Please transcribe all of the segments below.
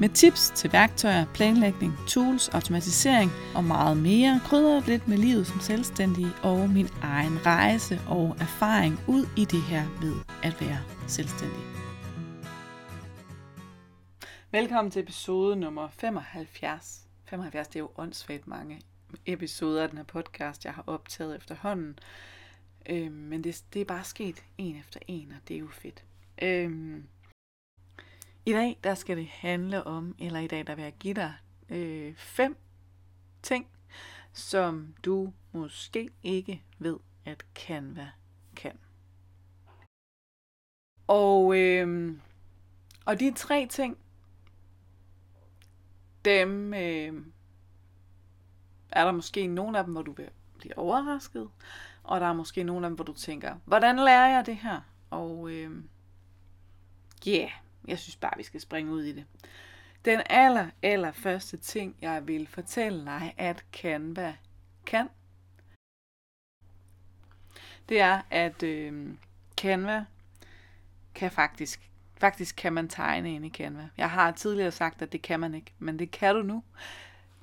med tips til værktøjer, planlægning, tools, automatisering og meget mere. krydrer lidt med livet som selvstændig og min egen rejse og erfaring ud i det her med at være selvstændig. Velkommen til episode nummer 75. 75, det er jo åndssvagt mange episoder af den her podcast, jeg har optaget efterhånden. Øh, men det, det er bare sket en efter en, og det er jo fedt. Øhm, i dag, der skal det handle om, eller i dag, der vil jeg give dig øh, fem ting, som du måske ikke ved, at Canva kan. Og, øh, og de tre ting, dem øh, er der måske nogle af dem, hvor du vil blive overrasket, og der er måske nogle af dem, hvor du tænker, hvordan lærer jeg det her? Og øh, yeah, jeg synes bare, vi skal springe ud i det. Den aller, aller første ting, jeg vil fortælle dig, at Canva kan, det er, at øh, Canva kan faktisk, faktisk kan man tegne ind i Canva. Jeg har tidligere sagt, at det kan man ikke, men det kan du nu.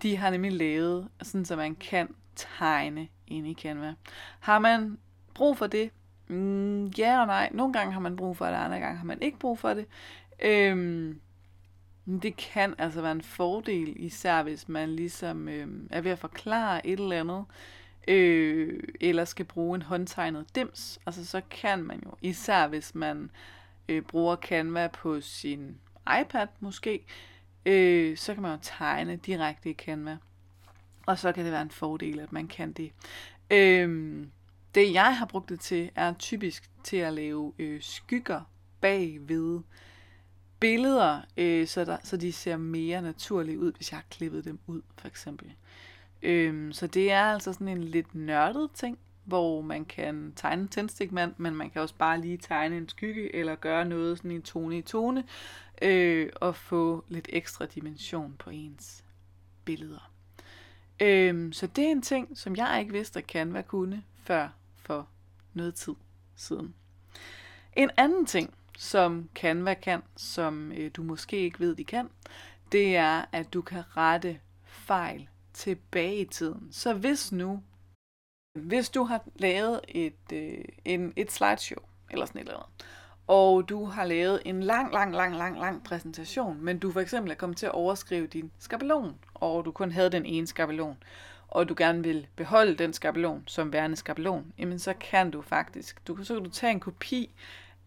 De har nemlig lavet, sådan så man kan tegne ind i Canva. Har man brug for det? Mm, ja og nej. Nogle gange har man brug for det, andre gange har man ikke brug for det. Øhm, det kan altså være en fordel, især hvis man ligesom øhm, er ved at forklare et eller andet, øh, eller skal bruge en håndtegnet dims. Altså så kan man jo, især hvis man øh, bruger Canva på sin iPad måske, øh, så kan man jo tegne direkte i Canva. Og så kan det være en fordel, at man kan det. Øh, det jeg har brugt det til, er typisk til at lave øh, skygger bagved billeder, øh, så, der, så de ser mere naturlige ud, hvis jeg har klippet dem ud, for eksempel. Øhm, så det er altså sådan en lidt nørdet ting, hvor man kan tegne en tændstikmand, men man kan også bare lige tegne en skygge, eller gøre noget sådan en tone i tone, øh, og få lidt ekstra dimension på ens billeder. Øhm, så det er en ting, som jeg ikke vidste, at Canva kunne, før for noget tid siden. En anden ting, som Canva kan, som øh, du måske ikke ved, de kan, det er, at du kan rette fejl tilbage i tiden. Så hvis nu, hvis du har lavet et, øh, en, et slideshow, eller sådan et eller andet, og du har lavet en lang, lang, lang, lang, lang præsentation, men du for eksempel er kommet til at overskrive din skabelon, og du kun havde den ene skabelon, og du gerne vil beholde den skabelon som værende skabelon, jamen så kan du faktisk, du, så kan du tage en kopi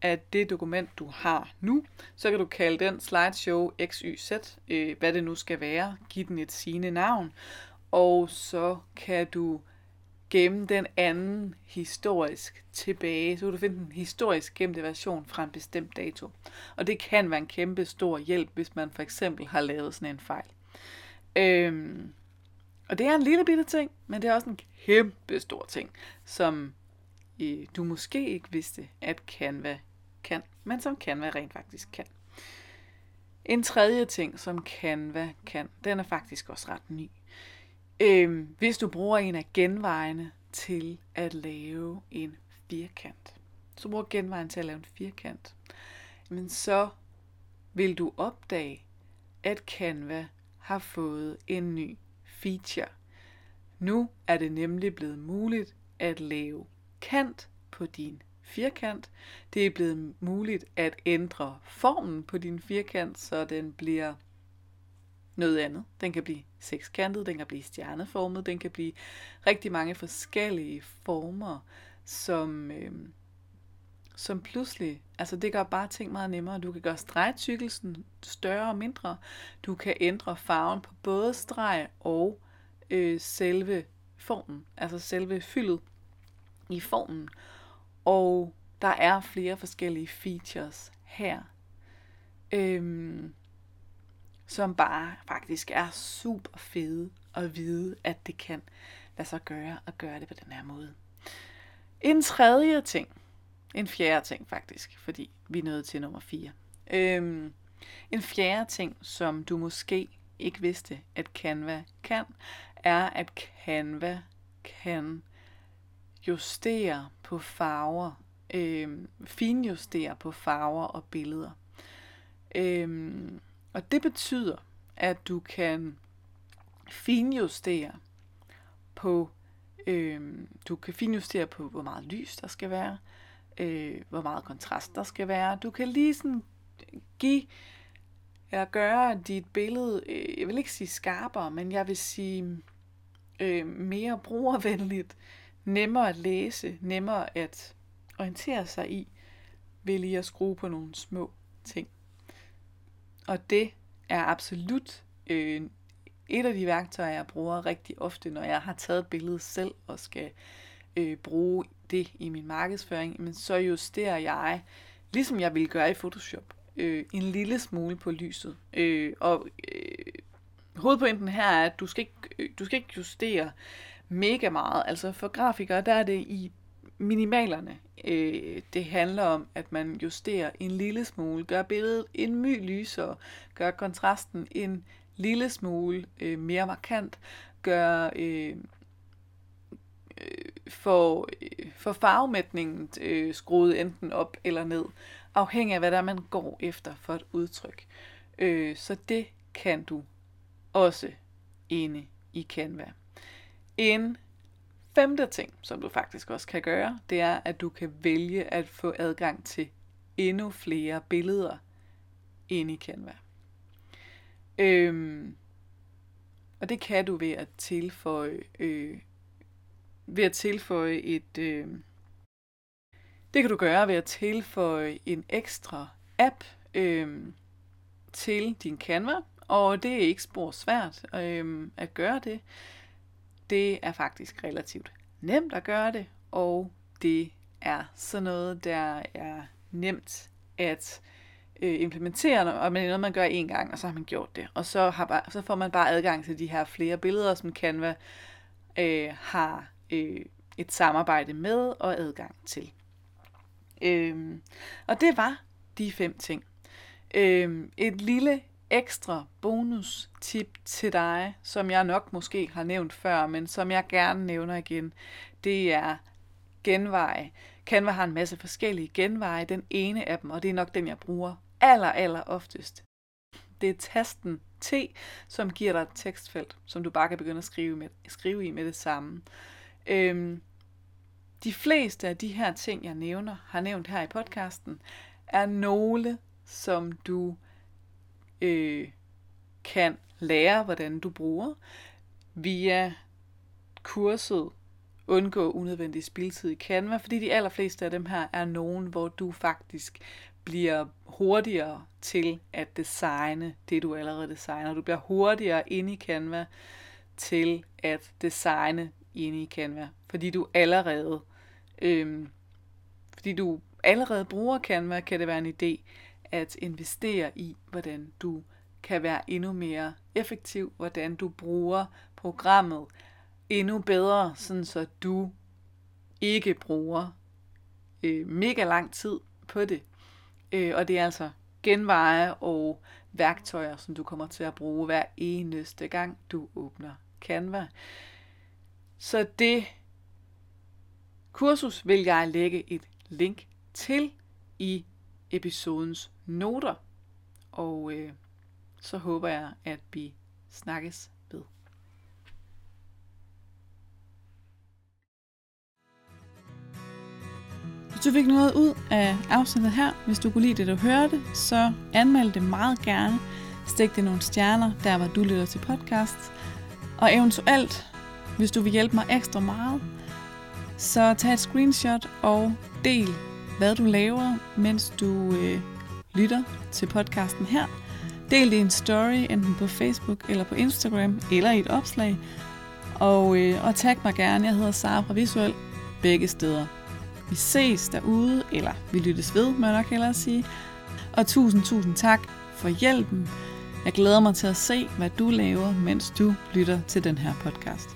af det dokument, du har nu. Så kan du kalde den slideshow XYZ, øh, hvad det nu skal være. Giv den et sigende navn. Og så kan du gemme den anden historisk tilbage. Så kan du finde den historisk gemte version fra en bestemt dato. Og det kan være en kæmpe stor hjælp, hvis man for eksempel har lavet sådan en fejl. Øhm, og det er en lille bitte ting, men det er også en kæmpe stor ting, som øh, du måske ikke vidste, at Canva kan, men som Canva rent faktisk kan. En tredje ting, som Canva kan, den er faktisk også ret ny. Øh, hvis du bruger en af genvejene til at lave en firkant, så bruger genvejen til at lave en firkant, men så vil du opdage, at Canva har fået en ny feature. Nu er det nemlig blevet muligt at lave kant på din firkant. Det er blevet muligt at ændre formen på din firkant, så den bliver noget andet. Den kan blive sekskantet, den kan blive stjerneformet, den kan blive rigtig mange forskellige former, som, øh, som pludselig, altså det gør bare ting meget nemmere. Du kan gøre stregtykkelsen større og mindre. Du kan ændre farven på både streg og øh, selve formen, altså selve fyldet i formen. Og der er flere forskellige features her, øhm, som bare faktisk er super fede at vide, at det kan. lade så gøre at gøre det på den her måde. En tredje ting, en fjerde ting faktisk, fordi vi er nået til nummer 4. Øhm, en fjerde ting, som du måske ikke vidste, at Canva kan, er, at Canva kan justere på farver, øhm, finjustere på farver og billeder. Øhm, og det betyder, at du kan finjustere på, øhm, du kan finjustere på, hvor meget lys der skal være, øh, hvor meget kontrast der skal være. Du kan lige sådan give eller gøre dit billede, øh, jeg vil ikke sige skarpere, men jeg vil sige øh, mere brugervenligt, nemmere at læse, nemmere at orientere sig i, ved lige at skrue på nogle små ting. Og det er absolut øh, et af de værktøjer, jeg bruger rigtig ofte, når jeg har taget billedet selv og skal øh, Øh, bruge det i min markedsføring, men så justerer jeg, ligesom jeg ville gøre i Photoshop, øh, en lille smule på lyset. Øh, og øh, hovedpointen her er, at du skal, ikke, øh, du skal ikke justere mega meget. Altså for grafikere, der er det i minimalerne. Øh, det handler om, at man justerer en lille smule, gør billedet en my lysere, gør kontrasten en lille smule øh, mere markant, gør øh, øh, for, får øh, for farvemætningen øh, skruet enten op eller ned, afhængig af hvad der man går efter for et udtryk. Øh, så det kan du også inde i Canva. En femte ting, som du faktisk også kan gøre, det er, at du kan vælge at få adgang til endnu flere billeder inde i Canva. Øhm, og det kan du ved at tilføje, øh, ved at tilføje et, øh, det kan du gøre ved at tilføje en ekstra app øh, til din Canva, og det er ikke spor svært øh, at gøre det. Det er faktisk relativt nemt at gøre det, og det er sådan noget, der er nemt at øh, implementere, og det er noget, man gør en gang, og så har man gjort det. Og så, har bare, så får man bare adgang til de her flere billeder, som Canva øh, har øh, et samarbejde med og adgang til. Øh, og det var de fem ting. Øh, et lille ekstra bonus tip til dig, som jeg nok måske har nævnt før, men som jeg gerne nævner igen, det er genveje. Canva har en masse forskellige genveje. Den ene af dem, og det er nok den, jeg bruger aller, aller oftest, det er tasten T, som giver dig et tekstfelt, som du bare kan begynde at skrive, med, skrive i med det samme. Øhm, de fleste af de her ting, jeg nævner, har nævnt her i podcasten, er nogle, som du øh, kan lære, hvordan du bruger via kurset Undgå unødvendig spildtid i Canva, fordi de allerfleste af dem her er nogen, hvor du faktisk bliver hurtigere til at designe det, du allerede designer. Du bliver hurtigere inde i Canva til at designe inde i Canva, fordi du allerede øhm, fordi du allerede bruger Canva, kan det være en idé at investere i, hvordan du kan være endnu mere effektiv, hvordan du bruger programmet endnu bedre, sådan så du ikke bruger øh, mega lang tid på det. Øh, og det er altså genveje og værktøjer, som du kommer til at bruge hver eneste gang, du åbner Canva. Så det kursus vil jeg lægge et link til i episodens noter. Og øh, så håber jeg, at vi snakkes ved. Hvis du fik noget ud af afsnittet her, hvis du kunne lide det, du hørte, så anmeld det meget gerne. Stik det nogle stjerner, der hvor du lytter til podcast. Og eventuelt, hvis du vil hjælpe mig ekstra meget, så tag et screenshot og del, hvad du laver, mens du øh, lytter til podcasten her. Del det i en story enten på Facebook eller på Instagram eller i et opslag. Og, øh, og tag mig gerne, jeg hedder Sara fra Visuel, begge steder. Vi ses derude, eller vi lyttes ved, må jeg nok hellere sige. Og tusind, tusind tak for hjælpen. Jeg glæder mig til at se, hvad du laver, mens du lytter til den her podcast.